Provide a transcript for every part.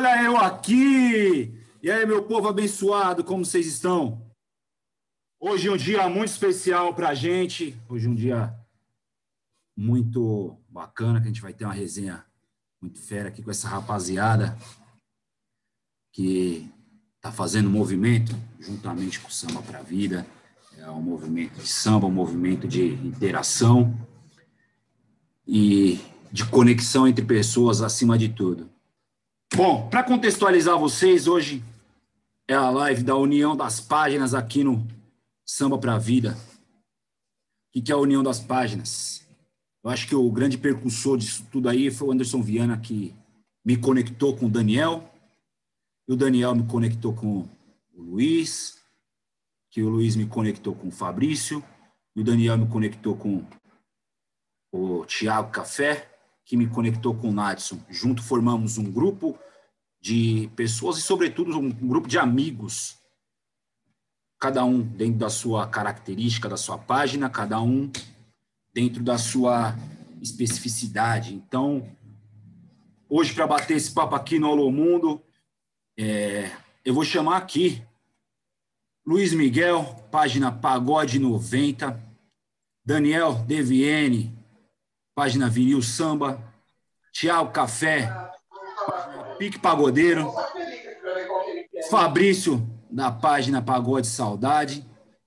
Olha eu aqui! E aí, meu povo abençoado, como vocês estão? Hoje é um dia muito especial para a gente. Hoje é um dia muito bacana, que a gente vai ter uma resenha muito fera aqui com essa rapaziada que está fazendo movimento juntamente com o Samba para a Vida. É um movimento de samba, um movimento de interação e de conexão entre pessoas acima de tudo. Bom, para contextualizar vocês, hoje é a live da união das páginas aqui no Samba para a Vida. O que é a união das páginas? Eu acho que o grande percussor disso tudo aí foi o Anderson Viana, que me conectou com o Daniel, e o Daniel me conectou com o Luiz, que o Luiz me conectou com o Fabrício, e o Daniel me conectou com o Tiago Café, que me conectou com o Nadson. Junto formamos um grupo de pessoas e, sobretudo, um grupo de amigos, cada um dentro da sua característica, da sua página, cada um dentro da sua especificidade. Então, hoje, para bater esse papo aqui no Alô Mundo, é, eu vou chamar aqui Luiz Miguel, página Pagode 90, Daniel DVN, página Vinil Samba, Tiago Café, página Pique Pagodeiro, Fabrício, da página Pagode Saudade,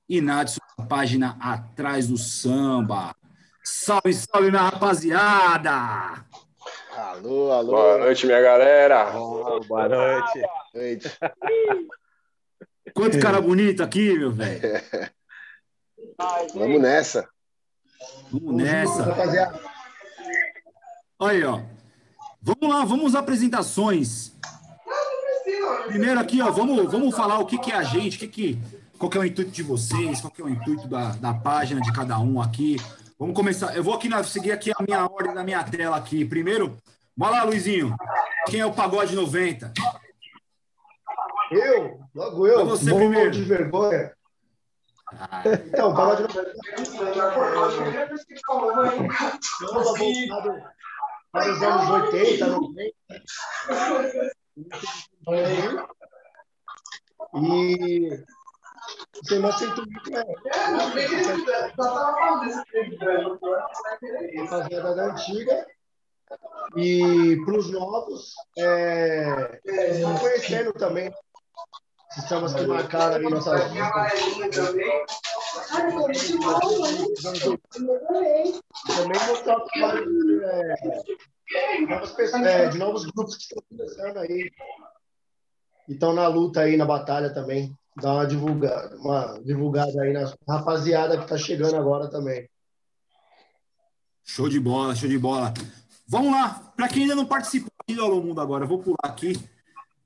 e Nadson, da página Atrás do Samba. Salve, salve, minha rapaziada! Alô, alô. Boa noite, minha galera. Oh, boa noite. noite. Quanto cara bonito aqui, meu velho. Vamos nessa. Vamos nessa. Olha aí, ó. Vamos lá, vamos às apresentações. Primeiro aqui, ó, vamos, vamos falar o que, que é a gente, o que que, qual que é o intuito de vocês, qual que é o intuito da, da página de cada um aqui. Vamos começar. Eu vou aqui na, seguir aqui a minha ordem da minha tela aqui. Primeiro, bora lá, Luizinho. Quem é o Pagode 90? Eu? Logo eu. Você primeiro. de vergonha. Ah. Então, o Pagode 90 para os anos 80, 90. E você não aceitou muito, né? Fazenda da antiga. E para os novos, é, estão conhecendo também sistemas que marcaram aí nossas vidas. Também mostrar o trabalho de novos grupos que estão começando aí. E estão na luta aí, na batalha também. Dá uma divulgada, uma divulgada aí na rapaziada que está chegando agora também. Show de bola, show de bola. Vamos lá, para quem ainda não participou do Alô Mundo agora, eu vou pular aqui.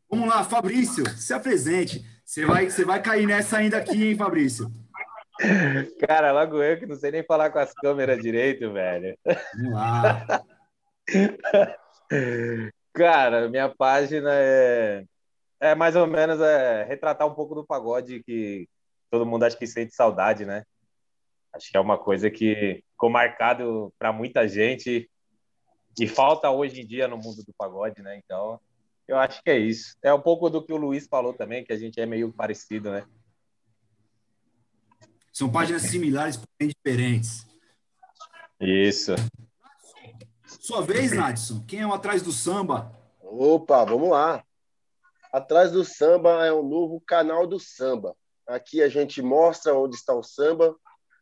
Vamos lá, Fabrício, se apresente. Você vai, você vai cair nessa ainda aqui, hein, Fabrício? Cara, logo eu que não sei nem falar com as câmeras direito, velho. Vamos lá. Cara, minha página é, é mais ou menos é, retratar um pouco do pagode que todo mundo acha que sente saudade, né? Acho que é uma coisa que ficou marcado para muita gente e falta hoje em dia no mundo do pagode, né? Então, eu acho que é isso. É um pouco do que o Luiz falou também, que a gente é meio parecido, né? São páginas similares, porém diferentes. Isso. Sua vez, Nadson. Quem é o Atrás do Samba? Opa, vamos lá. Atrás do Samba é um novo canal do samba. Aqui a gente mostra onde está o samba.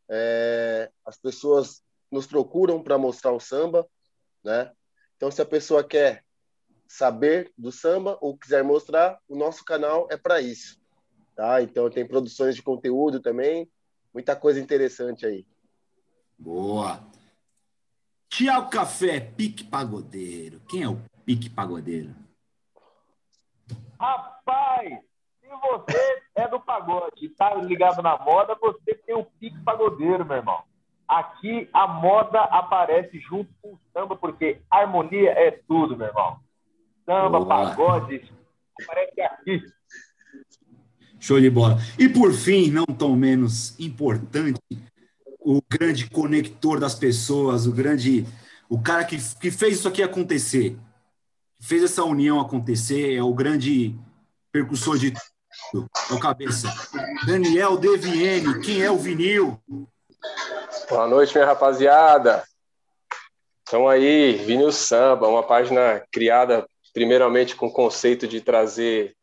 É, as pessoas nos procuram para mostrar o samba, né? Então, se a pessoa quer saber do samba ou quiser mostrar, o nosso canal é para isso. Tá? Então tem produções de conteúdo também, muita coisa interessante aí. Boa. Tiago Café, pique pagodeiro. Quem é o pique pagodeiro? Rapaz, se você é do pagode e tá ligado na moda, você tem o pique pagodeiro, meu irmão. Aqui a moda aparece junto com o samba, porque harmonia é tudo, meu irmão samba, Boa. pagode, parece aqui. Show de bola. E por fim, não tão menos importante, o grande conector das pessoas, o grande, o cara que, que fez isso aqui acontecer. fez essa união acontecer, é o grande percussor de tudo, é o cabeça. Daniel Deviene, quem é o vinil? Boa noite, minha rapaziada. Então aí, Vinil Samba, uma página criada primeiramente com o conceito de trazer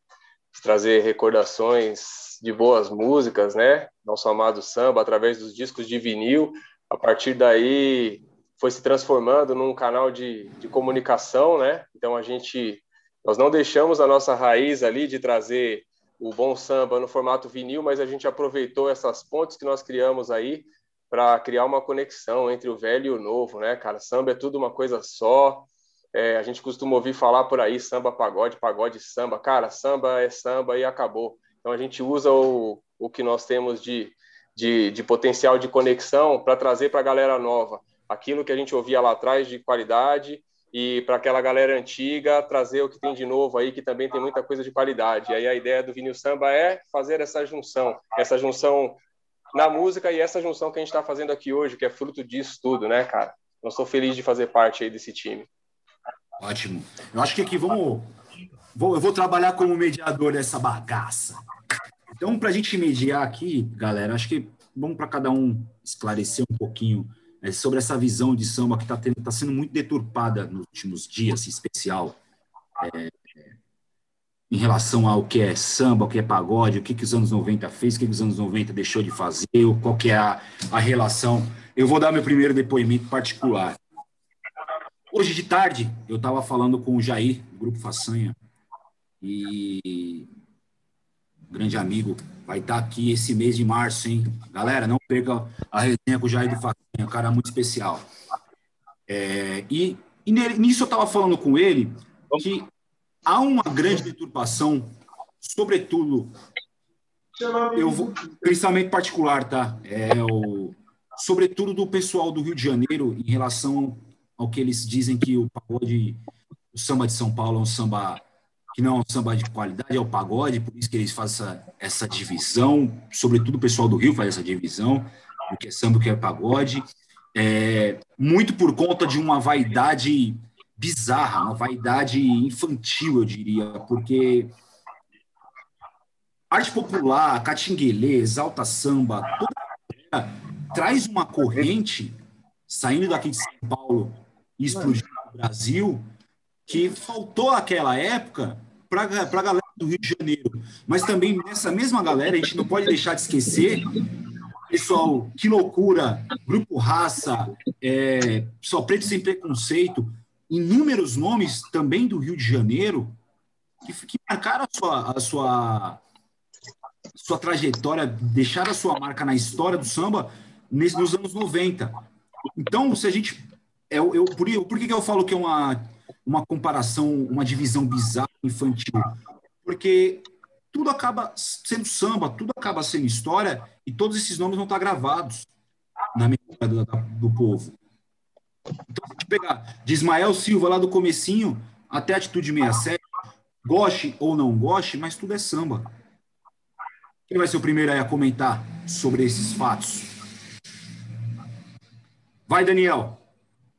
trazer recordações de boas músicas, né? Nosso amado samba através dos discos de vinil. A partir daí foi se transformando num canal de, de comunicação, né? Então a gente nós não deixamos a nossa raiz ali de trazer o bom samba no formato vinil, mas a gente aproveitou essas pontes que nós criamos aí para criar uma conexão entre o velho e o novo, né, cara? Samba é tudo uma coisa só. É, a gente costuma ouvir falar por aí samba, pagode, pagode, samba. Cara, samba é samba e acabou. Então a gente usa o, o que nós temos de, de, de potencial de conexão para trazer para a galera nova aquilo que a gente ouvia lá atrás de qualidade e para aquela galera antiga trazer o que tem de novo aí, que também tem muita coisa de qualidade. E aí a ideia do vinil samba é fazer essa junção, essa junção na música e essa junção que a gente está fazendo aqui hoje, que é fruto disso tudo, né, cara? Eu sou feliz de fazer parte aí desse time. Ótimo. Eu acho que aqui vamos. Vou, eu vou trabalhar como mediador dessa bagaça. Então, para a gente mediar aqui, galera, acho que vamos para cada um esclarecer um pouquinho é, sobre essa visão de samba que está tá sendo muito deturpada nos últimos dias, em especial. É, em relação ao que é samba, o que é pagode, o que, que os anos 90 fez, o que, que os anos 90 deixou de fazer, qual que é a, a relação. Eu vou dar meu primeiro depoimento particular. Hoje de tarde, eu estava falando com o Jair, do Grupo Façanha, e grande amigo, vai estar tá aqui esse mês de março, hein? Galera, não perca a resenha com o Jair do Façanha, um cara muito especial. É, e, e nisso eu estava falando com ele que há uma grande deturpação, sobretudo, eu vou, pensamento particular, tá? É o, sobretudo do pessoal do Rio de Janeiro em relação ao que eles dizem que o pagode, o samba de São Paulo é um samba que não é um samba de qualidade, é o pagode, por isso que eles fazem essa, essa divisão, sobretudo o pessoal do Rio faz essa divisão, o que é samba, o que é pagode, é, muito por conta de uma vaidade bizarra, uma vaidade infantil, eu diria, porque arte popular, catinguelê, exalta samba, toda traz uma corrente saindo daqui de São Paulo e explodindo no Brasil que faltou aquela época para a galera do Rio de Janeiro. Mas também nessa mesma galera, a gente não pode deixar de esquecer pessoal, que loucura, Grupo Raça, é, Só Preto Sem Preconceito, inúmeros nomes também do Rio de Janeiro que, que marcaram a sua, a sua, sua trajetória, deixaram a sua marca na história do samba nos anos 90. Então, se a gente. Eu, eu, por, por que, que eu falo que é uma, uma comparação, uma divisão bizarra infantil? Porque tudo acaba sendo samba, tudo acaba sendo história, e todos esses nomes vão estar gravados na memória do, do povo. Então, se pegar de Ismael Silva lá do comecinho até a Atitude 67, goste ou não goste, mas tudo é samba. Quem vai ser o primeiro a comentar sobre esses fatos? Vai, Daniel.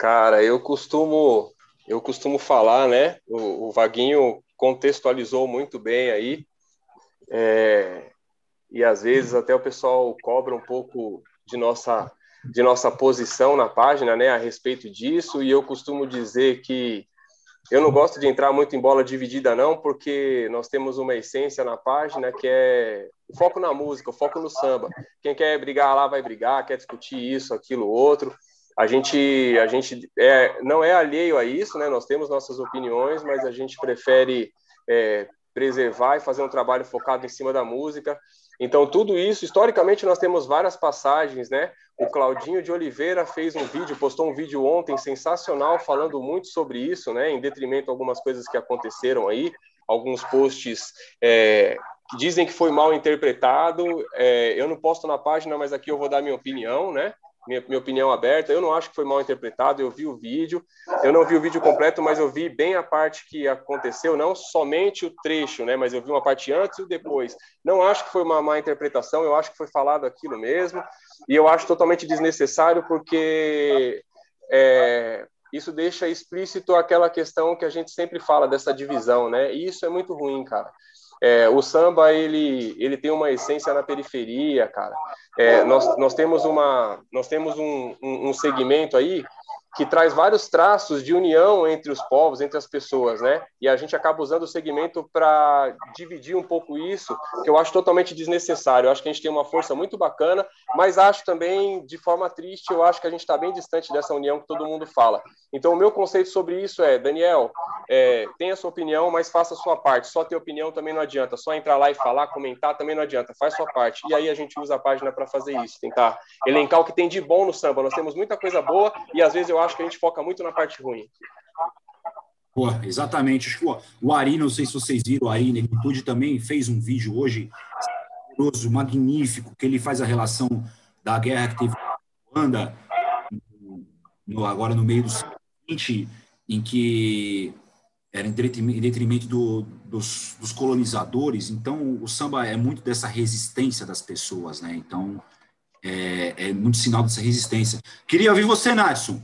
Cara, eu costumo eu costumo falar, né? O, o Vaguinho contextualizou muito bem aí. É, e às vezes até o pessoal cobra um pouco de nossa de nossa posição na página, né, a respeito disso, e eu costumo dizer que eu não gosto de entrar muito em bola dividida, não, porque nós temos uma essência na página que é o foco na música, o foco no samba. Quem quer brigar lá vai brigar, quer discutir isso, aquilo, outro. A gente, a gente é, não é alheio a isso, né? Nós temos nossas opiniões, mas a gente prefere é, preservar e fazer um trabalho focado em cima da música. Então, tudo isso, historicamente, nós temos várias passagens, né? O Claudinho de Oliveira fez um vídeo, postou um vídeo ontem sensacional, falando muito sobre isso, né? Em detrimento de algumas coisas que aconteceram aí, alguns posts é, dizem que foi mal interpretado. É, eu não posto na página, mas aqui eu vou dar minha opinião, né? Minha, minha opinião aberta. Eu não acho que foi mal interpretado, eu vi o vídeo. Eu não vi o vídeo completo, mas eu vi bem a parte que aconteceu, não somente o trecho, né? Mas eu vi uma parte antes e depois. Não acho que foi uma má interpretação, eu acho que foi falado aquilo mesmo. E eu acho totalmente desnecessário, porque é, isso deixa explícito aquela questão que a gente sempre fala dessa divisão, né? E isso é muito ruim, cara. É, o samba ele, ele tem uma essência na periferia, cara. É, nós, nós temos uma nós temos um, um, um segmento aí que traz vários traços de união entre os povos, entre as pessoas, né? E a gente acaba usando o segmento para dividir um pouco isso, que eu acho totalmente desnecessário. Eu acho que a gente tem uma força muito bacana, mas acho também, de forma triste, eu acho que a gente está bem distante dessa união que todo mundo fala. Então, o meu conceito sobre isso é, Daniel, é, tenha sua opinião, mas faça a sua parte. Só ter opinião também não adianta. Só entrar lá e falar, comentar também não adianta. Faz sua parte. E aí a gente usa a página para fazer isso, tentar elencar o que tem de bom no samba. Nós temos muita coisa boa e às vezes eu acho que a gente foca muito na parte ruim. Pô, exatamente. O Ari, não sei se vocês viram aí, Negritude também fez um vídeo hoje magnífico, que ele faz a relação da guerra que teve na Ruanda, no, agora no meio do seguinte, em que era em detrimento do, dos, dos, colonizadores. Então, o samba é muito dessa resistência das pessoas, né? Então, é, é muito sinal dessa resistência. Queria ouvir você, Nadson.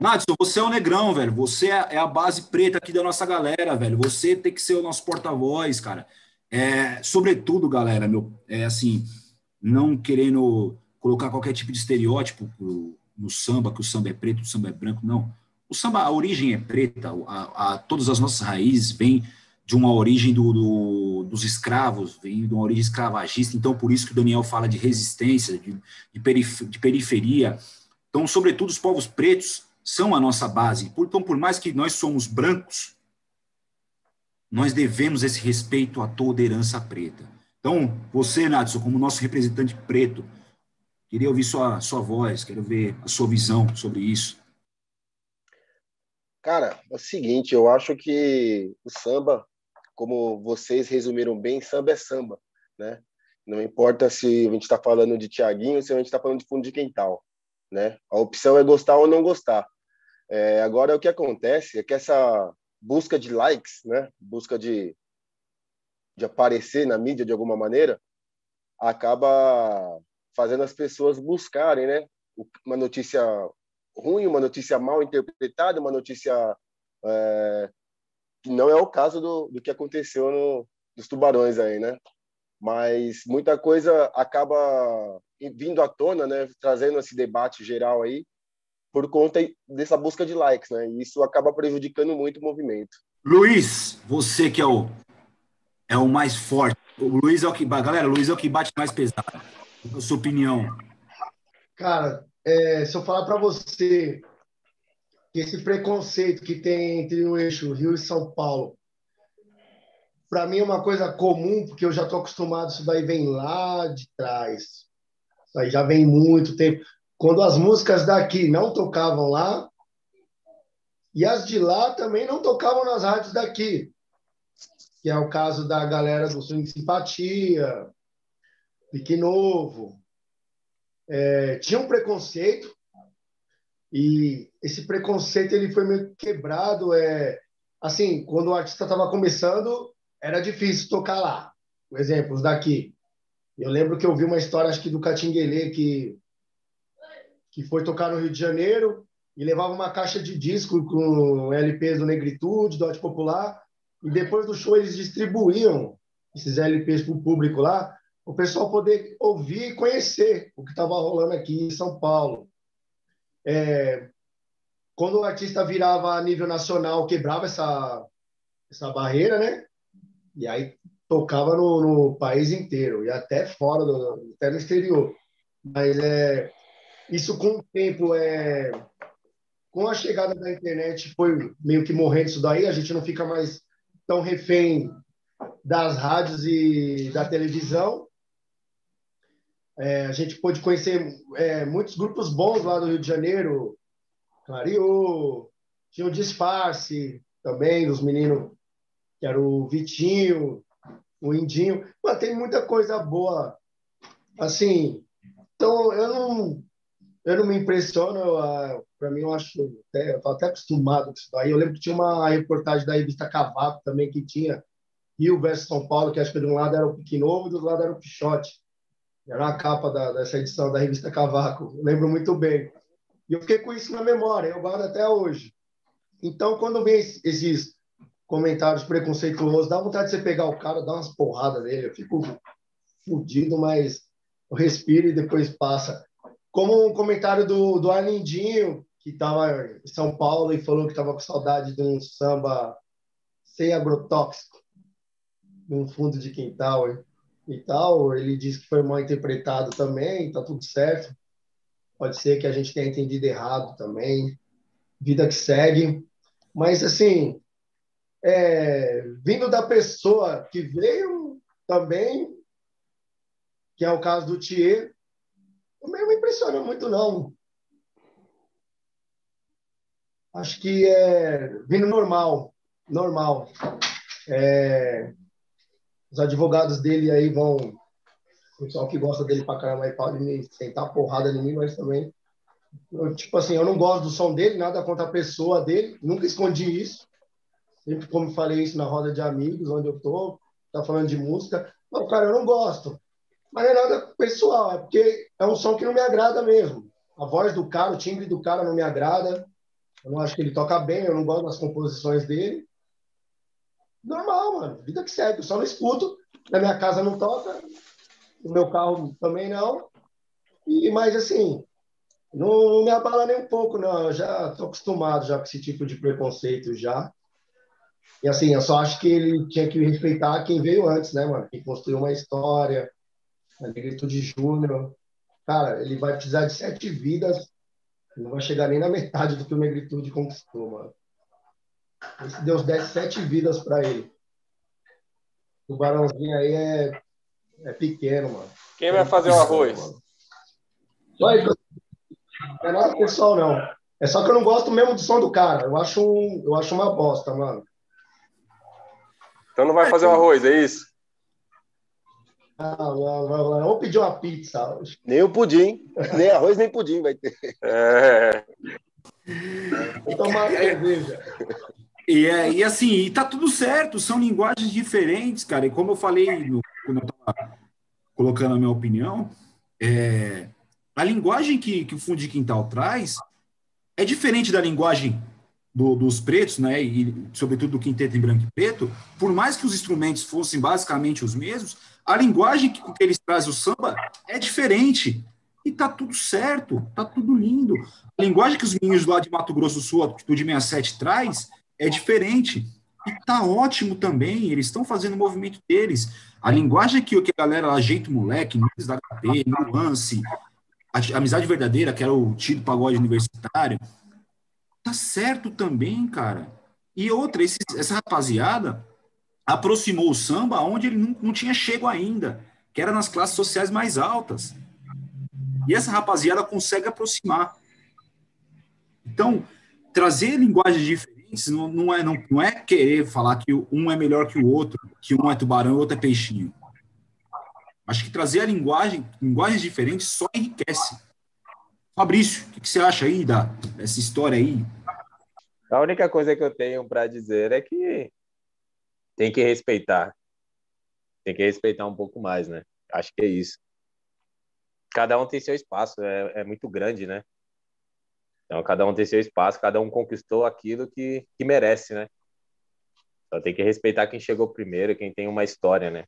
Nadson, você é o negrão, velho. Você é, é a base preta aqui da nossa galera, velho. Você tem que ser o nosso porta-voz, cara. É, sobretudo, galera, meu, é assim, não querendo colocar qualquer tipo de estereótipo no, no samba, que o samba é preto, o samba é branco, não. O samba, a origem é preta, a, a todas as nossas raízes vêm de uma origem do, do, dos escravos, vem de uma origem escravagista, então por isso que o Daniel fala de resistência, de, de, perif de periferia. Então, sobretudo, os povos pretos são a nossa base. Então, por mais que nós somos brancos, nós devemos esse respeito a toda herança preta. Então, você, Nadson, como nosso representante preto, queria ouvir sua, sua voz, quero ver a sua visão sobre isso. Cara, é o seguinte, eu acho que o samba, como vocês resumiram bem, samba é samba, né? Não importa se a gente está falando de Tiaguinho, se a gente está falando de fundo de quintal, né? A opção é gostar ou não gostar. É, agora, o que acontece é que essa busca de likes, né, busca de, de aparecer na mídia de alguma maneira, acaba fazendo as pessoas buscarem né, uma notícia ruim, uma notícia mal interpretada, uma notícia é, que não é o caso do, do que aconteceu no, dos tubarões aí, né? Mas muita coisa acaba vindo à tona, né? Trazendo esse debate geral aí por conta dessa busca de likes, né? E isso acaba prejudicando muito o movimento. Luiz, você que é o é o mais forte. O Luiz é o que, galera, o Luiz é o que bate mais pesado. A sua opinião? Cara, é, se eu falar para você que esse preconceito que tem entre o eixo Rio e São Paulo, para mim é uma coisa comum, porque eu já estou acostumado, isso daí vem lá de trás. Isso aí já vem muito tempo quando as músicas daqui não tocavam lá, e as de lá também não tocavam nas rádios daqui, que é o caso da galera do Swing Simpatia, Pique Novo. É, tinha um preconceito, e esse preconceito ele foi meio quebrado. É, assim, quando o artista estava começando, era difícil tocar lá. Por exemplo, os daqui. Eu lembro que eu vi uma história, acho que do Catinguelê, que que foi tocar no Rio de Janeiro e levava uma caixa de disco com LPs do Negritude, do Arte Popular, e depois do show eles distribuíam esses LPs para o público lá, o pessoal poder ouvir e conhecer o que estava rolando aqui em São Paulo. É, quando o artista virava a nível nacional, quebrava essa, essa barreira, né? E aí tocava no, no país inteiro, e até fora, do, até no exterior. Mas é, isso com o tempo é com a chegada da internet foi meio que morrendo isso daí, a gente não fica mais tão refém das rádios e da televisão. É, a gente pôde conhecer é, muitos grupos bons lá do Rio de Janeiro, Clariô, tinha o Disfarce também, dos meninos, que era o Vitinho, o Indinho. Mas tem muita coisa boa. Assim, então eu não eu não me impressiono, para mim eu acho, até, eu até acostumado com isso daí. Eu lembro que tinha uma reportagem da revista Cavaco também que tinha Rio versus São Paulo, que acho que de um lado era o Pique Novo e do outro lado era o Pichote. Era a capa da, dessa edição da revista Cavaco, eu lembro muito bem. E eu fiquei com isso na memória, eu guardo até hoje. Então, quando vem esses comentários preconceituosos, dá vontade de você pegar o cara, dar umas porradas nele. Eu fico fudido, mas eu respiro e depois passa. Como um comentário do, do Arlindinho, que estava em São Paulo e falou que estava com saudade de um samba sem agrotóxico, num fundo de quintal e tal. Ele disse que foi mal interpretado também, tá tudo certo. Pode ser que a gente tenha entendido errado também. Vida que segue. Mas, assim, é, vindo da pessoa que veio também, que é o caso do Thier, não me impressiona muito, não. Acho que é vindo normal, normal. É, os advogados dele aí vão. O pessoal que gosta dele pra caramba aí pode me sentar porrada em mim, mas também. Eu, tipo assim, eu não gosto do som dele, nada contra a pessoa dele, nunca escondi isso. Sempre como falei isso na roda de amigos, onde eu tô, tá falando de música. Não, cara, eu não gosto. Mas não é nada pessoal, é porque é um som que não me agrada mesmo. A voz do cara, o timbre do cara não me agrada. Eu não acho que ele toca bem, eu não gosto das composições dele. Normal, mano. Vida que segue. Eu só não escuto. Na minha casa não toca. No meu carro também não. E, mas, assim, não, não me abala nem um pouco, não. Eu já estou acostumado já com esse tipo de preconceito já. E, assim, eu só acho que ele tinha que respeitar quem veio antes, né, mano? Quem construiu uma história. A Negritude Júnior. Cara, ele vai precisar de sete vidas não vai chegar nem na metade do que o Negritude conquistou, mano. Se Deus desse sete vidas para ele. O Barãozinho aí é, é pequeno, mano. Quem vai fazer o arroz? Só. Não é nada pessoal, não. É só que eu não gosto mesmo do som do cara. Eu acho, um, eu acho uma bosta, mano. Então não vai fazer o arroz, é isso? Ah, não, não, não. Vamos pedir uma pizza hoje. Nem o pudim. Nem arroz, nem pudim vai ter. É. Vou tomar cerveja. E, é, e assim, e tá tudo certo, são linguagens diferentes, cara. E como eu falei no, quando eu tava colocando a minha opinião, é, a linguagem que, que o Fundo de Quintal traz é diferente da linguagem do, dos pretos, né, e sobretudo do quinteto em branco e preto, por mais que os instrumentos fossem basicamente os mesmos, a linguagem que, que eles trazem o samba é diferente. E tá tudo certo, tá tudo lindo. A linguagem que os meninos lá de Mato Grosso do Sul, Atitude 67 traz, é diferente. E tá ótimo também, eles estão fazendo o movimento deles. A linguagem que, que a galera lá, Jeito Moleque, Nunes da HP, Nuance, Amizade Verdadeira, que era o tido pagode universitário, tá certo também, cara. E outra, essa rapaziada aproximou o samba onde ele não, não tinha chego ainda, que era nas classes sociais mais altas. E essa rapaziada consegue aproximar. Então, trazer linguagens diferentes não, não, é, não, não é querer falar que um é melhor que o outro, que um é tubarão e o outro é peixinho. Acho que trazer a linguagem, linguagens diferentes só enriquece. Fabrício, o que, que você acha aí da, dessa história aí? A única coisa que eu tenho para dizer é que tem que respeitar. Tem que respeitar um pouco mais, né? Acho que é isso. Cada um tem seu espaço, é, é muito grande, né? Então, cada um tem seu espaço, cada um conquistou aquilo que, que merece, né? Só tem que respeitar quem chegou primeiro, quem tem uma história, né?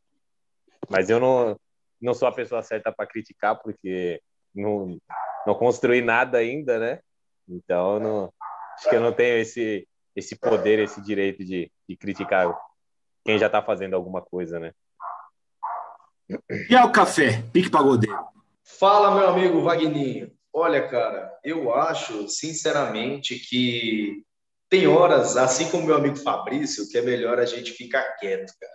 Mas eu não, não sou a pessoa certa para criticar, porque não, não construí nada ainda, né? Então, não, acho que eu não tenho esse, esse poder, esse direito de, de criticar quem já está fazendo alguma coisa, né? E é o café, pique pagodeiro. Fala, meu amigo Vagninho. Olha, cara, eu acho, sinceramente, que tem horas, assim como meu amigo Fabrício, que é melhor a gente ficar quieto, cara.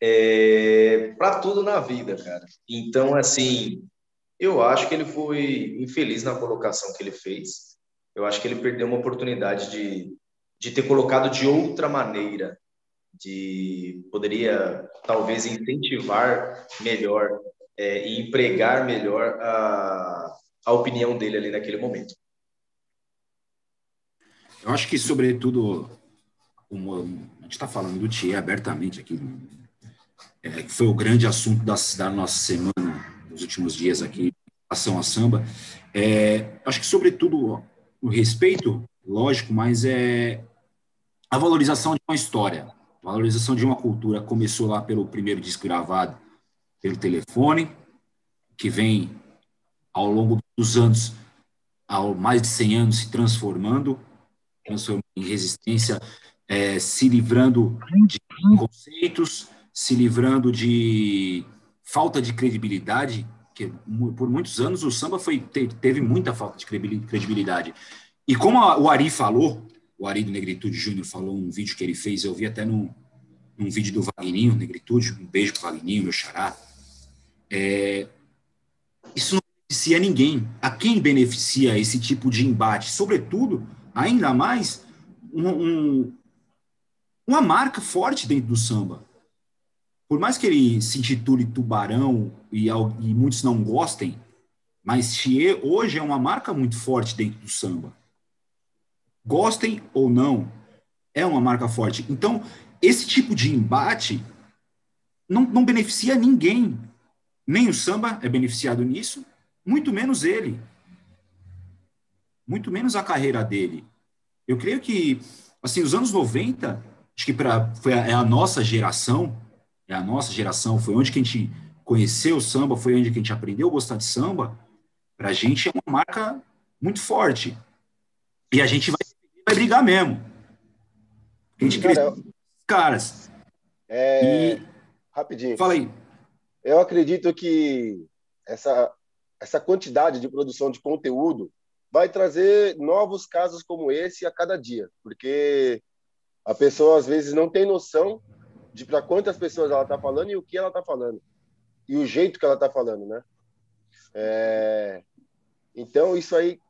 É, para tudo na vida, cara. Então, assim, eu acho que ele foi infeliz na colocação que ele fez. Eu acho que ele perdeu uma oportunidade de, de ter colocado de outra maneira de poderia talvez incentivar melhor é, e empregar melhor a, a opinião dele ali naquele momento. Eu acho que, sobretudo, como a gente está falando do Thier abertamente aqui, é, que foi o grande assunto da, da, nossa semana, nos últimos dias aqui, relação a samba, é, acho que, sobretudo, o respeito, lógico, mas é a valorização de uma história, valorização de uma cultura começou lá pelo primeiro disco gravado pelo telefone, que vem ao longo dos anos, há mais de 100 anos, se transformando, transformando em resistência, é, se livrando de conceitos, se livrando de falta de credibilidade, que por muitos anos o samba foi, teve muita falta de credibilidade. E como o Ari falou, o Ari do Negritude Júnior falou um vídeo que ele fez, eu vi até num, num vídeo do Vagninho, Negritude, um beijo pro Vagninho, meu xará. É, isso não beneficia ninguém. A quem beneficia esse tipo de embate? Sobretudo, ainda mais, um, um, uma marca forte dentro do samba. Por mais que ele se intitule Tubarão e, e muitos não gostem, mas Thier hoje é uma marca muito forte dentro do samba. Gostem ou não, é uma marca forte. Então, esse tipo de embate não, não beneficia ninguém. Nem o samba é beneficiado nisso, muito menos ele. Muito menos a carreira dele. Eu creio que, assim, os anos 90, acho que pra, foi a, é a nossa geração, é a nossa geração, foi onde que a gente conheceu o samba, foi onde que a gente aprendeu a gostar de samba. Para a gente é uma marca muito forte. E a gente vai vai brigar mesmo. A gente Cara, caras. É... E... Rapidinho. Fala aí. Eu acredito que essa, essa quantidade de produção de conteúdo vai trazer novos casos como esse a cada dia, porque a pessoa às vezes não tem noção de para quantas pessoas ela está falando e o que ela está falando e o jeito que ela está falando, né? É... Então isso aí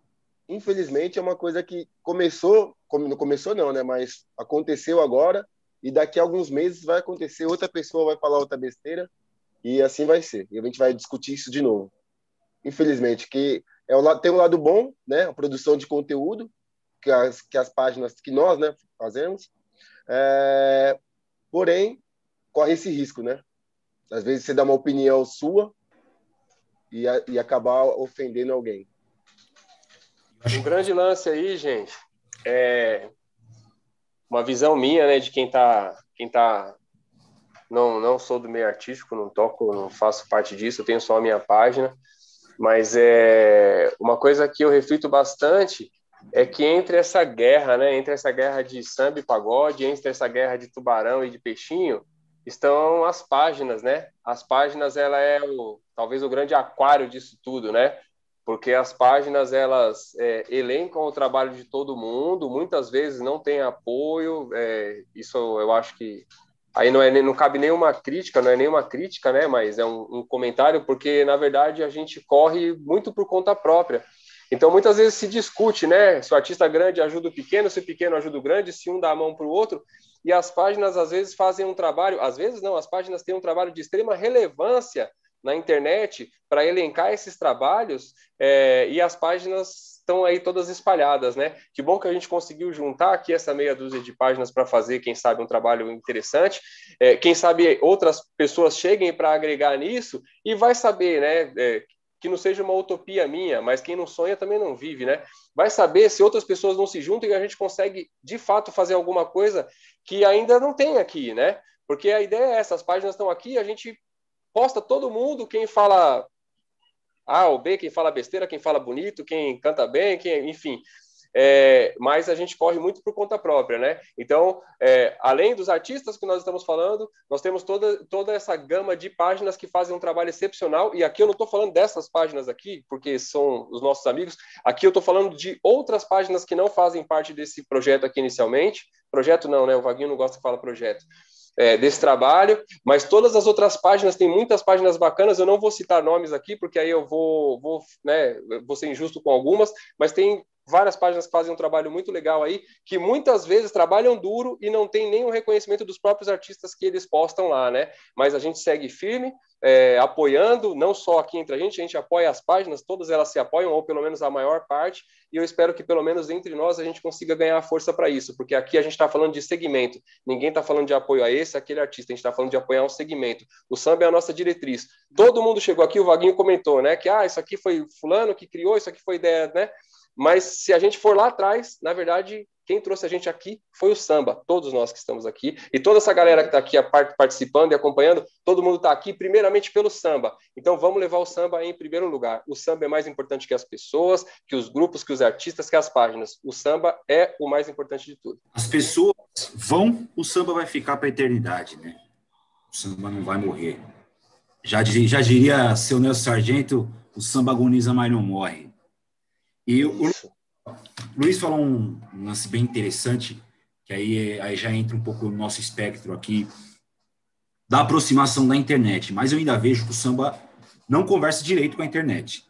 infelizmente, é uma coisa que começou, como não começou não, né? Mas aconteceu agora e daqui a alguns meses vai acontecer, outra pessoa vai falar outra besteira e assim vai ser. E a gente vai discutir isso de novo. Infelizmente, que é o lado, tem um lado bom, né? A produção de conteúdo que as, que as páginas que nós, né, fazemos. É, porém, corre esse risco, né? Às vezes você dá uma opinião sua e, a, e acabar ofendendo alguém. Um grande lance aí, gente, é uma visão minha, né, de quem tá, quem tá não, não sou do meio artístico, não toco, não faço parte disso, eu tenho só a minha página, mas é uma coisa que eu reflito bastante é que entre essa guerra, né, entre essa guerra de samba e pagode, entre essa guerra de tubarão e de peixinho, estão as páginas, né? As páginas, ela é o, talvez o grande aquário disso tudo, né? Porque as páginas elas é, elencam o trabalho de todo mundo, muitas vezes não tem apoio, é, isso eu acho que aí não é não cabe nenhuma crítica, não é nenhuma crítica, né? Mas é um, um comentário porque na verdade a gente corre muito por conta própria. Então muitas vezes se discute, né? Se o artista grande ajuda o pequeno, se o pequeno ajuda o grande, se um dá a mão para o outro. E as páginas às vezes fazem um trabalho, às vezes não, as páginas têm um trabalho de extrema relevância na internet para elencar esses trabalhos é, e as páginas estão aí todas espalhadas, né? Que bom que a gente conseguiu juntar aqui essa meia dúzia de páginas para fazer, quem sabe, um trabalho interessante. É, quem sabe outras pessoas cheguem para agregar nisso e vai saber, né? É, que não seja uma utopia minha, mas quem não sonha também não vive, né? Vai saber se outras pessoas não se juntam e a gente consegue, de fato, fazer alguma coisa que ainda não tem aqui, né? Porque a ideia é essa, as páginas estão aqui, a gente posta todo mundo, quem fala A ou B, quem fala besteira, quem fala bonito, quem canta bem, quem, enfim. É, mas a gente corre muito por conta própria, né? Então, é, além dos artistas que nós estamos falando, nós temos toda, toda essa gama de páginas que fazem um trabalho excepcional, e aqui eu não estou falando dessas páginas aqui, porque são os nossos amigos, aqui eu estou falando de outras páginas que não fazem parte desse projeto aqui inicialmente, projeto não, né? O Vaguinho não gosta que fala projeto, é, desse trabalho, mas todas as outras páginas, tem muitas páginas bacanas, eu não vou citar nomes aqui, porque aí eu vou, vou, né, vou ser injusto com algumas, mas tem várias páginas que fazem um trabalho muito legal aí, que muitas vezes trabalham duro e não tem nenhum reconhecimento dos próprios artistas que eles postam lá, né? Mas a gente segue firme, é, apoiando, não só aqui entre a gente, a gente apoia as páginas, todas elas se apoiam, ou pelo menos a maior parte, e eu espero que pelo menos entre nós a gente consiga ganhar força para isso, porque aqui a gente está falando de segmento, ninguém está falando de apoio a esse, aquele artista, a gente está falando de apoiar um segmento. O samba é a nossa diretriz. Todo mundo chegou aqui, o Vaguinho comentou, né, que ah, isso aqui foi fulano que criou, isso aqui foi ideia, né? Mas se a gente for lá atrás, na verdade, quem trouxe a gente aqui foi o samba, todos nós que estamos aqui, e toda essa galera que está aqui participando e acompanhando, todo mundo está aqui primeiramente pelo samba. Então vamos levar o samba em primeiro lugar. O samba é mais importante que as pessoas, que os grupos, que os artistas, que as páginas. O samba é o mais importante de tudo. As pessoas vão, o samba vai ficar para a eternidade, né? O samba não vai morrer. Já, já diria seu Nelson Sargento, o samba agoniza, mas não morre. E o, Luiz falou um, lance bem interessante, que aí, aí já entra um pouco no nosso espectro aqui, da aproximação da internet. Mas eu ainda vejo que o samba não conversa direito com a internet.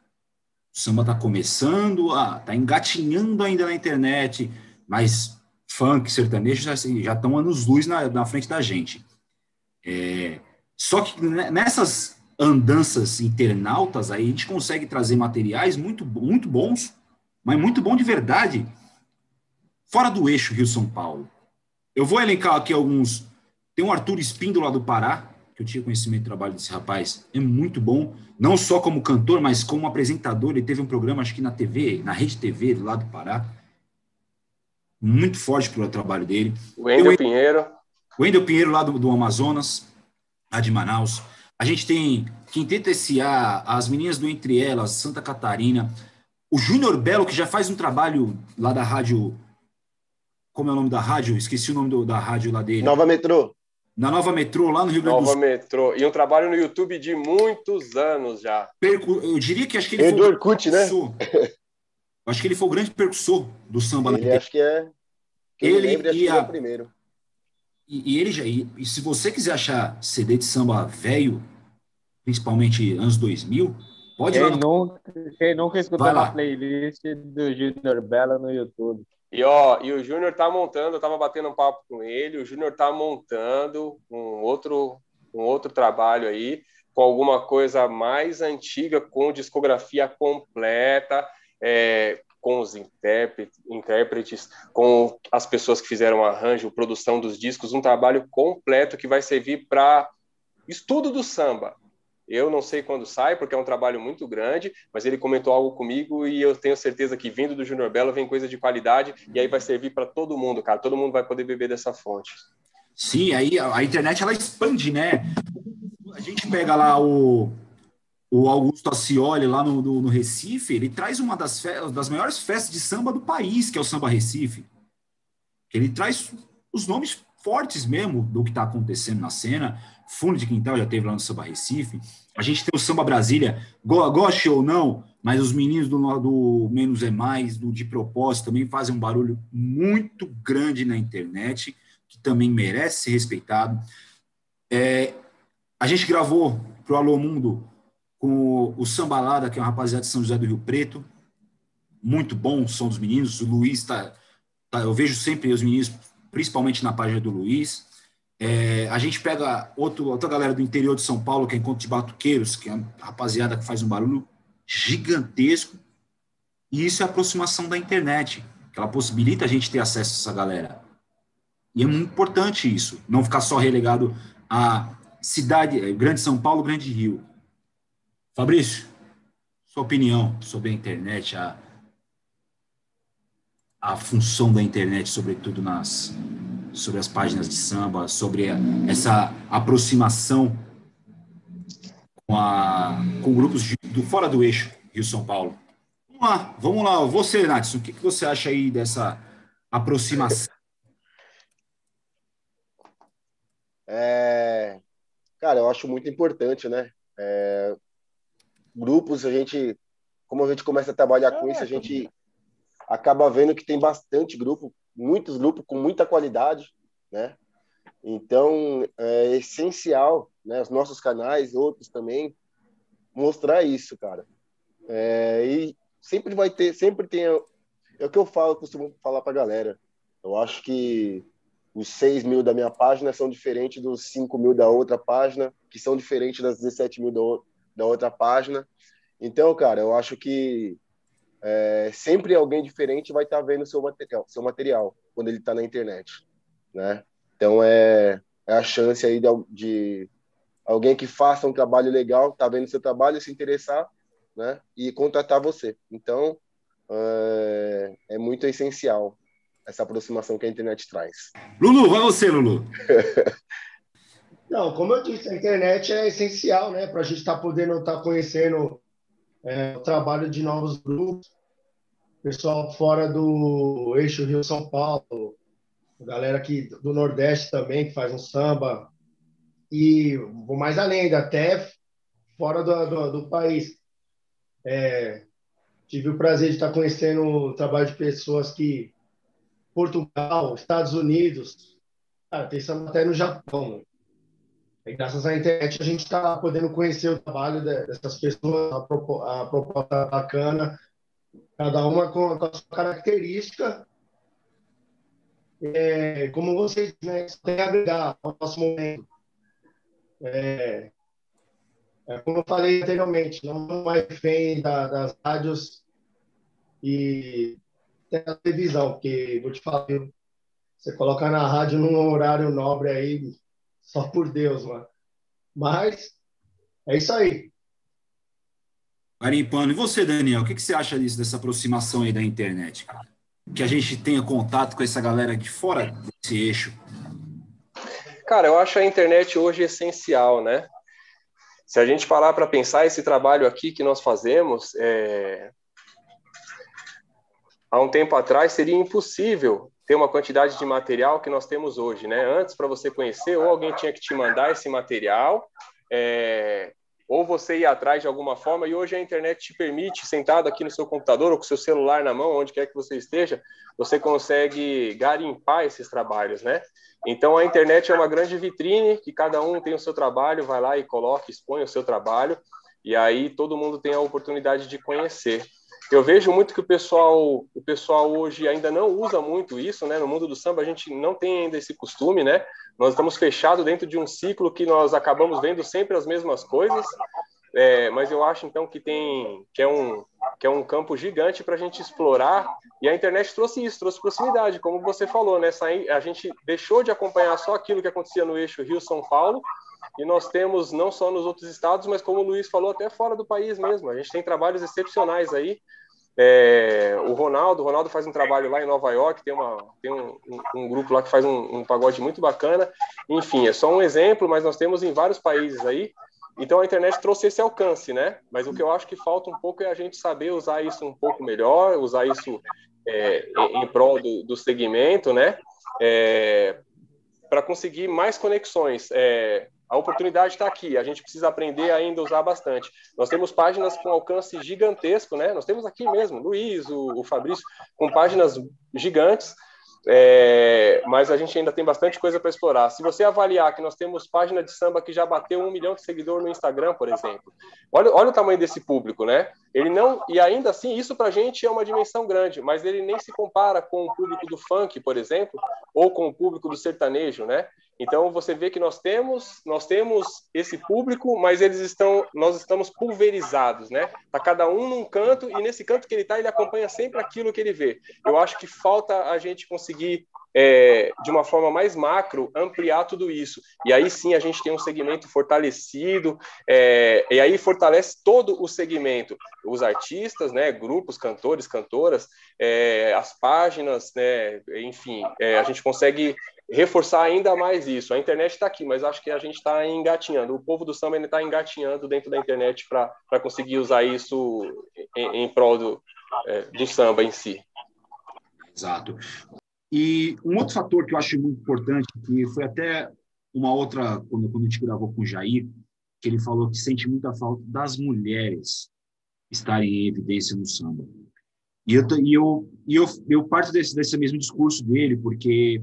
O samba está começando, está engatinhando ainda na internet, mas funk, sertanejo já, estão anos-luz na, na frente da gente. É, só que nessas andanças internautas aí, a gente consegue trazer materiais muito, muito bons mas muito bom de verdade, fora do eixo Rio-São Paulo. Eu vou elencar aqui alguns. Tem o Arthur Espíndola do Pará, que eu tinha conhecimento do trabalho desse rapaz, é muito bom, não só como cantor, mas como apresentador. Ele teve um programa, acho que na TV, na Rede TV, lá do Pará. Muito forte pelo trabalho dele. O Wendel Pinheiro. O Wendel Pinheiro, lá do, do Amazonas, lá de Manaus. A gente tem Quinteto S.A., as meninas do Entre Elas, Santa Catarina. O Júnior Belo, que já faz um trabalho lá da rádio. Como é o nome da rádio? Esqueci o nome do, da rádio lá dele. Nova Metrô. Na Nova Metrô, lá no Rio Grande do Sul. Nova Metrô. E um trabalho no YouTube de muitos anos já. Percu... Eu diria que acho que ele Edu foi. Orkut, né? acho que ele foi o grande percussor do samba ele acho que é. Que ele lembro, e a... primeiro. E, e ele já. E, e se você quiser achar CD de samba velho, principalmente anos 2000, Pode quem, nunca, quem nunca escutou a playlist do Junior Bela no YouTube? E ó, e o Júnior tá montando, eu tava batendo um papo com ele, o Júnior tá montando um outro, um outro trabalho aí, com alguma coisa mais antiga, com discografia completa, é, com os intérpretes, com as pessoas que fizeram o arranjo, produção dos discos, um trabalho completo que vai servir para estudo do samba, eu não sei quando sai, porque é um trabalho muito grande, mas ele comentou algo comigo e eu tenho certeza que vindo do Junior Belo vem coisa de qualidade e aí vai servir para todo mundo, cara. Todo mundo vai poder beber dessa fonte. Sim, aí a, internet ela expande, né? A gente pega lá o, o Augusto Ascioli lá no, no, no Recife, ele traz uma das, das maiores festas de samba do país, que é o Samba Recife. Ele traz os nomes fortes mesmo do que está acontecendo na cena. Fundo de Quintal já teve lá no Samba Recife. A gente tem o Samba Brasília, goste ou não, mas os meninos do, do Menos é Mais, do De Propósito, também fazem um barulho muito grande na internet, que também merece ser respeitado. É, a gente gravou para o Alô Mundo com o Sambalada, que é uma rapaziada de São José do Rio Preto. Muito bom o som dos meninos. O Luiz está. Tá, eu vejo sempre os meninos principalmente na página do Luiz. É, a gente pega outro, outra galera do interior de São Paulo, que é Encontro de Batuqueiros, que é uma rapaziada que faz um barulho gigantesco. E isso é a aproximação da internet, que ela possibilita a gente ter acesso a essa galera. E é muito importante isso, não ficar só relegado a cidade, é, Grande São Paulo, Grande Rio. Fabrício, sua opinião sobre a internet, a, a função da internet, sobretudo nas sobre as páginas de samba, sobre essa aproximação com, a, com grupos de, do fora do eixo Rio São Paulo. Vamos lá, vamos lá. Você, Natson, o que, que você acha aí dessa aproximação? É, cara, eu acho muito importante, né? É, grupos, a gente, como a gente começa a trabalhar com isso, a gente acaba vendo que tem bastante grupo, muitos grupos com muita qualidade, né? Então, é essencial, né, os nossos canais, outros também, mostrar isso, cara. É, e sempre vai ter, sempre tem, é o que eu falo, costumo falar pra galera. Eu acho que os 6 mil da minha página são diferentes dos 5 mil da outra página, que são diferentes das 17 mil da, da outra página. Então, cara, eu acho que é, sempre alguém diferente vai estar tá vendo seu material, seu material quando ele está na internet, né? Então é, é a chance aí de, de, alguém que faça um trabalho legal, tá vendo seu trabalho, se interessar, né? E contratar você. Então é, é muito essencial essa aproximação que a internet traz. Lulu, vai você, Lulu. Não, como eu disse, a internet é essencial, né, para a gente estar tá podendo estar tá conhecendo é, o trabalho de novos grupos, pessoal fora do eixo Rio São Paulo, galera aqui do Nordeste também que faz um samba e vou mais além, até fora do, do, do país. É, tive o prazer de estar conhecendo o trabalho de pessoas que Portugal, Estados Unidos, cara, tem samba até no Japão. E graças à internet a gente está podendo conhecer o trabalho dessas pessoas, a, proposta bacana, cada uma com, a sua característica. É, como vocês né, tem a agregar ao nosso momento. É, é, como eu falei anteriormente, não mais refém da, das rádios e da televisão, porque vou te falar, você coloca na rádio num horário nobre aí, só por Deus, mano. Mas é isso aí. Garimpano, e você, Daniel, o que, que você acha disso, dessa aproximação aí da internet, cara? Que a gente tenha contato com essa galera de fora desse eixo. Cara, eu acho a internet hoje essencial, né? Se a gente parar para pensar esse trabalho aqui que nós fazemos, é... há um tempo atrás seria impossível ter uma quantidade de material que nós temos hoje, né? Antes, para você conhecer, ou alguém tinha que te mandar esse material, é, ou você ir atrás de alguma forma, e hoje a internet te permite, sentado aqui no seu computador ou com seu celular na mão, onde quer que você esteja, você consegue garimpar esses trabalhos, né? Então a internet é uma grande vitrine que cada um tem o seu trabalho, vai lá e coloca, expõe o seu trabalho, e aí todo mundo tem a oportunidade de conhecer. Eu vejo muito que o pessoal, o pessoal hoje ainda não usa muito isso, né? No mundo do samba a gente não tem ainda esse costume, né? Nós estamos fechados dentro de um ciclo que nós acabamos vendo sempre as mesmas coisas. É, mas eu acho então que tem que é um que é um campo gigante para a gente explorar e a internet trouxe isso, trouxe proximidade, como você falou, né? A gente deixou de acompanhar só aquilo que acontecia no eixo Rio São Paulo e nós temos não só nos outros estados, mas como o Luiz falou, até fora do país mesmo. A gente tem trabalhos excepcionais aí é, o Ronaldo, o Ronaldo faz um trabalho lá em Nova York, tem, uma, tem um, um, um grupo lá que faz um, um, pagode muito bacana. Enfim, é só um exemplo, mas nós temos em vários países aí. Então a internet trouxe esse alcance, né? Mas o que eu acho que falta um pouco é a gente saber usar isso um pouco melhor, usar isso é, em, prol do, do segmento, né? É, para conseguir mais conexões. É, a oportunidade está aqui, a gente precisa aprender ainda a usar bastante. Nós temos páginas com alcance gigantesco, né? Nós temos aqui mesmo, Luiz, o, o Fabrício, com páginas gigantes, é, mas a gente ainda tem bastante coisa para explorar. Se você avaliar que nós temos página de samba que já bateu um milhão de seguidores no Instagram, por exemplo, olha, olha o tamanho desse público, né? Ele não e ainda assim isso para a gente é uma dimensão grande, mas ele nem se compara com o público do funk, por exemplo, ou com o público do sertanejo, né? Então você vê que nós temos, nós temos esse público, mas eles estão, nós estamos pulverizados, né? Tá cada um num canto e nesse canto que ele tá, ele acompanha sempre aquilo que ele vê. Eu acho que falta a gente conseguir é, de uma forma mais macro, ampliar tudo isso. E aí sim a gente tem um segmento fortalecido, é, e aí fortalece todo o segmento. Os artistas, né, grupos, cantores, cantoras, é, as páginas, né, enfim, é, a gente consegue reforçar ainda mais isso. A internet está aqui, mas acho que a gente está engatinhando. O povo do samba está engatinhando dentro da internet para conseguir usar isso em, em prol do, é, do samba em si. Exato. E um outro fator que eu acho muito importante, que foi até uma outra, quando, quando a gente gravou com o Jair, que ele falou que sente muita falta das mulheres estarem em evidência no samba. E eu, e eu, e eu, eu parto desse, desse mesmo discurso dele, porque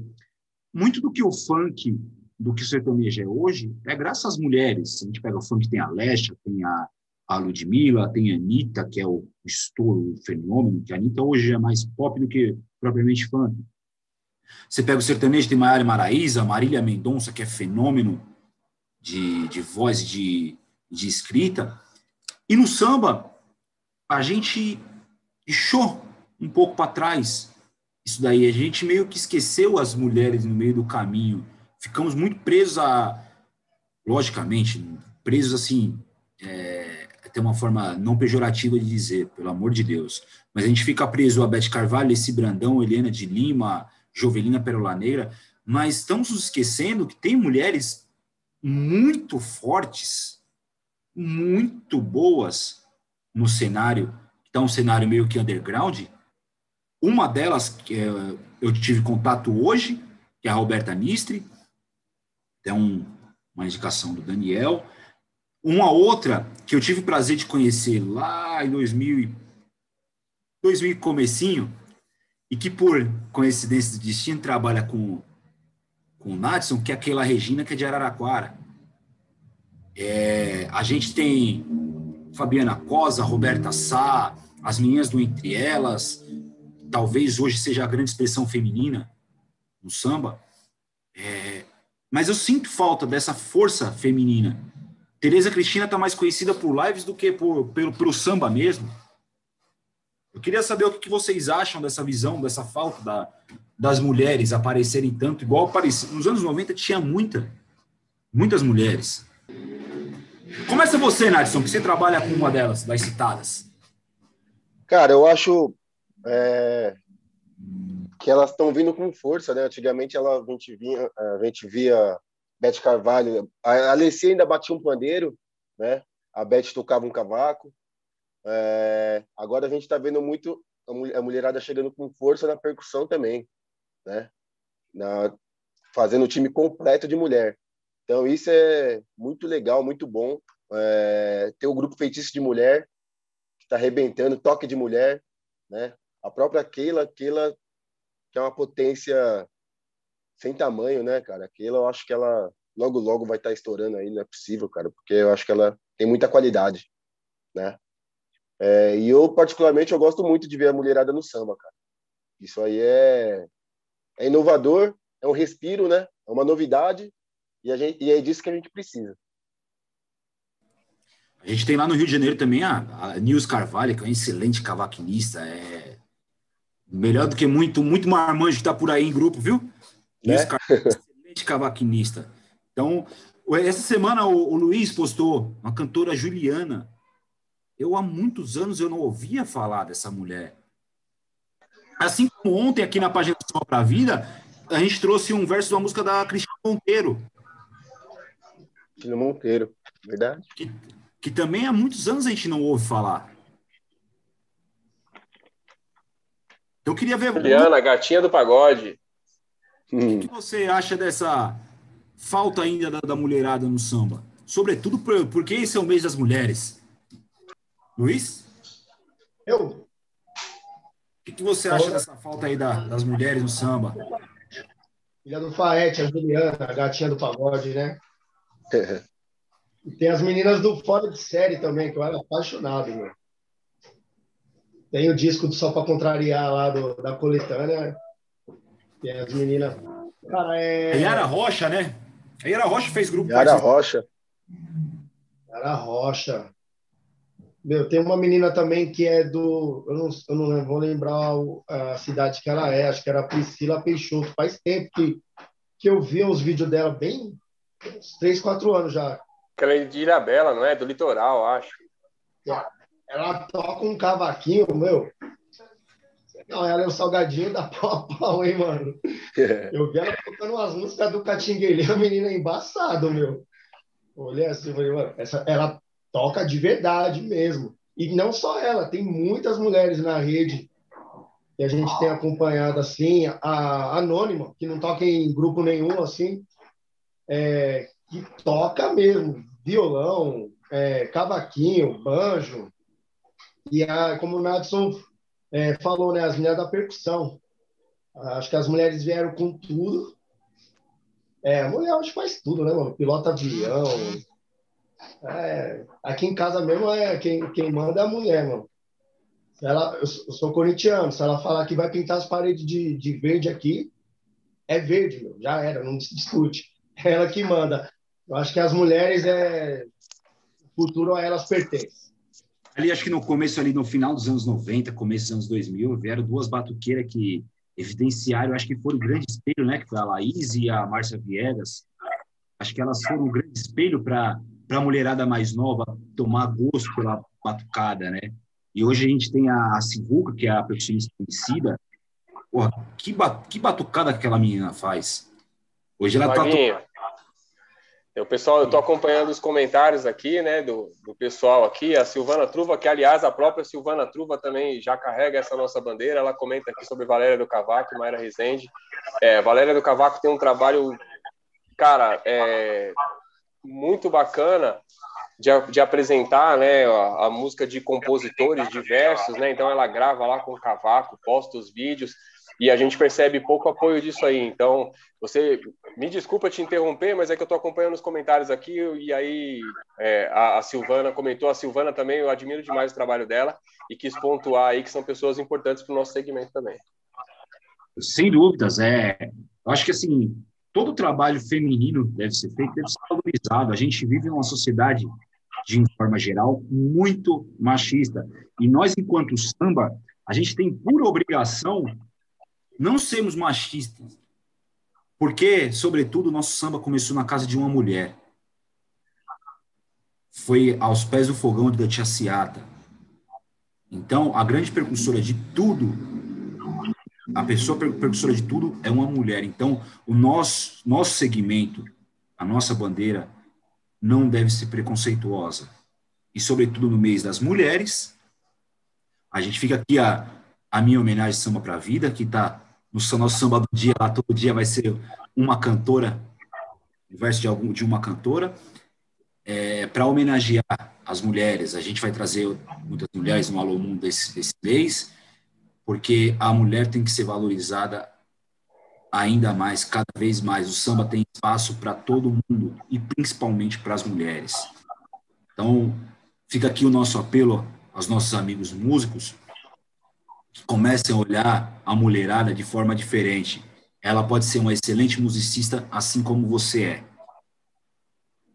muito do que o funk, do que o sertanejo é hoje, é graças às mulheres. A gente pega o funk, tem a Lesha, tem a, a Ludmilla, tem a Anitta, que é o estouro, o fenômeno, que a Anitta hoje é mais pop do que propriamente funk. Você pega o sertanejo, tem Maiara Maraíza, Marília Mendonça, que é fenômeno de, de voz de, de escrita. E no samba, a gente deixou um pouco para trás isso daí. A gente meio que esqueceu as mulheres no meio do caminho. Ficamos muito presos a, logicamente, presos assim, é, tem uma forma não pejorativa de dizer, pelo amor de Deus. Mas a gente fica preso a Beth Carvalho, esse Brandão, Helena de Lima, Jovelina Perolaneira, mas estamos nos esquecendo que tem mulheres muito fortes, muito boas no cenário, está um cenário meio que underground. Uma delas, que eu tive contato hoje, que é a Roberta Nistri, é um, uma indicação do Daniel. Uma outra que eu tive o prazer de conhecer lá em 2000, 2000 comecinho, e que por coincidência do destino trabalha com, com o Nadson, que é aquela Regina que é de Araraquara. É, a gente tem Fabiana Cosa, Roberta Sá, as meninas do Entre Elas, talvez hoje seja a grande expressão feminina no samba. É, mas eu sinto falta dessa força feminina. Tereza Cristina está mais conhecida por lives do que por, pelo, pelo samba mesmo. Eu queria saber o que vocês acham dessa visão, dessa falta da, das mulheres aparecerem tanto, igual aparecia. Nos anos 90 tinha muita, muitas mulheres. Começa você, Nadson, que você trabalha com uma delas, das citadas. Cara, eu acho é, que elas estão vindo com força, né? Antigamente ela, a, gente via, a gente via Beth Carvalho, a Alessia ainda batia um pandeiro, né? A Beth tocava um cavaco. É, agora a gente está vendo muito a mulherada chegando com força na percussão também, né? Na, fazendo o time completo de mulher. Então isso é muito legal, muito bom. É, ter o grupo Feitiço de Mulher que está arrebentando, toque de mulher, né? A própria Keila, Keila que é uma potência sem tamanho, né, cara? Aquilo eu acho que ela logo, logo vai estar tá estourando aí, não é possível, cara, porque eu acho que ela tem muita qualidade, né? É, e eu, particularmente, eu gosto muito de ver a mulherada no samba, cara. Isso aí é, é inovador, é um respiro, né? É uma novidade e, a gente, e é disso que a gente precisa. A gente tem lá no Rio de Janeiro também a, a Nils Carvalho, que é um excelente cavaquinista, é Melhor do que muito, muito marmanjo que está por aí em grupo, viu? Né? Excelente cavaquinista. Então, essa semana o, o, Luiz postou uma cantora Juliana. Eu há muitos anos eu não ouvia falar dessa mulher. Assim como ontem aqui na página do para a Vida, a gente trouxe um verso da música da Cristina Monteiro. Cristina Monteiro, verdade. Que, que também há muitos anos a gente não ouve falar. Eu queria ver. Juliana, gatinha do pagode. O que, que, você acha dessa falta ainda da, da mulherada no samba? Sobretudo por, porque esse é o mês das mulheres. Luiz? Eu. O que, que você acha dessa falta aí da, das mulheres no samba? Filha do Faete, a Juliana, a gatinha do pagode, né? e tem as meninas do Fora de Série também, que eu era apaixonado, meu. Tem o disco do Só para Contrariar lá do, da coletânea. Tem as meninas. Cara, é. Yara Rocha, né? A Yara Rocha fez grupo. Yara Rocha. Yara Rocha. Meu, tem uma menina também que é do. Eu não, eu não vou lembrar a cidade que ela é, acho que era Priscila Peixoto. Faz tempo que, que eu vi os vídeos dela, bem. uns 3, 4 anos já. Aquela é de Ilhabela, não é? Do litoral, acho. É. Ela toca um cavaquinho, meu. Não, ela é o salgadinho da pau a pau, hein, mano? Eu vi ela tocando umas músicas do Catinguele, a menina é embaçado, meu. Olhei assim, falei, mano, essa, ela toca de verdade mesmo. E não só ela, tem muitas mulheres na rede que a gente tem acompanhado assim, a Anônima, que não toca em grupo nenhum, assim, é, que toca mesmo, violão, é, cavaquinho, banjo, e a, como o Nadson é, falou, né, as mulheres da percussão. Acho que as mulheres vieram com tudo. É, a mulher hoje faz tudo, né, mano? Pilota avião. É, aqui em casa mesmo, é, quem, quem manda é a mulher, mano. Ela, eu, sou corintiano, se ela falar que vai pintar as paredes de, de verde aqui, é verde, meu, já era, não se discute. É ela que manda. Eu acho que as mulheres, é, o futuro a elas pertence ali, acho que no começo, ali no final dos anos 90, começo dos anos 2000, vieram duas batuqueiras que evidenciaram, acho que foram o grande espelho, né? Que foi a Laís e a Márcia Viegas. Acho que elas foram um grande espelho para a mulherada mais nova tomar gosto pela batucada, né? E hoje a gente tem a, a Sivuca, que é a percussionista conhecida. Porra, que, que batucada que aquela menina faz. Hoje ela Maguinho, tá. O pessoal, eu estou acompanhando os comentários aqui, né, do, do pessoal aqui. A Silvana Truva, que aliás a própria Silvana Truva também já carrega essa nossa bandeira. Ela comenta aqui sobre Valéria do Cavaco, Mayra Rezende. É, Valéria do Cavaco tem um trabalho, cara, é, muito bacana de, de apresentar né, a, a, música de compositores diversos, né? Então ela grava lá com o cavaco, posta os vídeos e a gente percebe pouco apoio disso aí. Então, você me desculpa te interromper, mas é que eu estou acompanhando os comentários aqui e aí é, a, a, Silvana comentou, a Silvana também, eu admiro demais o trabalho dela e quis pontuar aí que são pessoas importantes para o nosso segmento também. Sem dúvidas, é. Eu acho que assim todo trabalho feminino deve ser feito, deve ser valorizado. A gente vive numa sociedade, de forma geral, muito machista. E nós, enquanto samba, a gente tem pura obrigação não sermos machistas. Porque, sobretudo, o nosso samba começou na casa de uma mulher. Foi aos pés do fogão da tia Ciata. Então, a grande precursora de tudo a pessoa precursora de tudo é uma mulher. Então, o nosso, nosso segmento, a nossa bandeira, não deve ser preconceituosa. E, sobretudo, no mês das mulheres, a gente fica aqui a, a minha homenagem Samba para a Vida, que está no nosso samba do dia, lá todo dia vai ser uma cantora, verso de, algum, de uma cantora, é, para homenagear as mulheres. A gente vai trazer muitas mulheres no Alô Mundo desse, desse mês, porque a mulher tem que ser valorizada ainda mais, cada vez mais. O samba tem espaço para todo mundo e principalmente para as mulheres. Então, fica aqui o nosso apelo aos nossos amigos músicos que comecem a olhar a mulherada de forma diferente. Ela pode ser uma excelente musicista, assim como você é.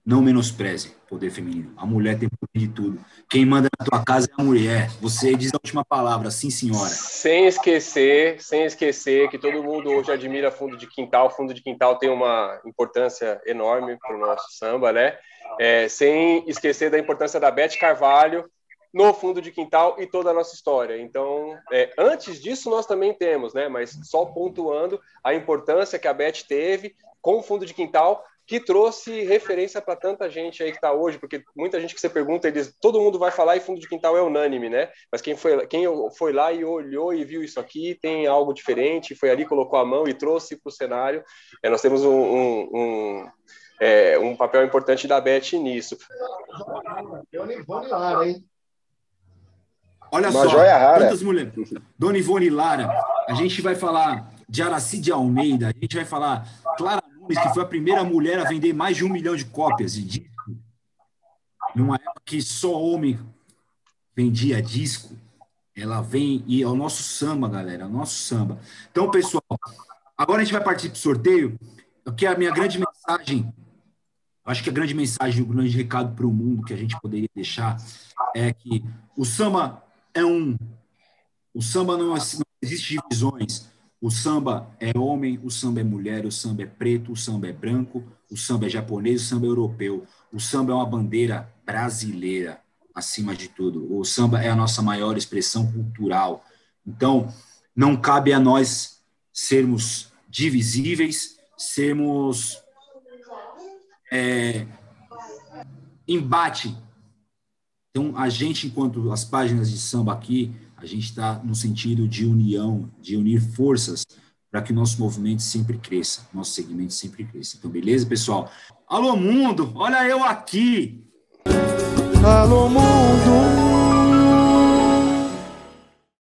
Não menospreze poder feminino. A mulher tem poder de tudo. Quem manda na tua casa é a mulher. Você diz a última palavra, sim, senhora. Sem esquecer, sem esquecer que todo mundo hoje admira fundo de quintal. Fundo de quintal tem uma importância enorme para o nosso samba, né? É, sem esquecer da importância da Beth Carvalho no fundo de quintal e toda a nossa história. Então, é, antes disso, nós também temos, né? Mas só pontuando a importância que a Beth teve com o fundo de quintal que trouxe referência para tanta gente aí que está hoje, porque muita gente que você pergunta, eles, todo mundo vai falar e fundo de quintal é unânime, né? Mas quem foi, quem foi lá e olhou e viu isso aqui tem algo diferente, foi ali, colocou a mão e trouxe para o cenário. É, nós temos um, um, um, é, um, papel importante da Beth nisso. Olha Uma só, quantas mulheres. Dona Ivone Lara, a gente vai falar de Araci de Almeida, a gente vai falar Clara que foi a primeira mulher a vender mais de um milhão de cópias de disco, numa época que só homem vendia disco, ela vem e é o nosso samba, galera, é o nosso samba. Então, pessoal, agora a gente vai partir para o sorteio, que é a minha grande mensagem, acho que a grande mensagem, o grande recado para o mundo que a gente poderia deixar é que o samba é um, o samba não, não existe divisões, o samba é homem, o samba é mulher, o samba é preto, o samba é branco, o samba é japonês, o samba é europeu. O samba é uma bandeira brasileira, acima de tudo. O samba é a nossa maior expressão cultural. Então, não cabe a nós sermos divisíveis, sermos é, embate. Então, a gente, enquanto as páginas de samba aqui, a gente está no sentido de união, de unir forças para que o nosso movimento sempre cresça, nosso segmento sempre cresça. Então, beleza, pessoal? Alô, mundo, olha eu aqui! Alô, mundo!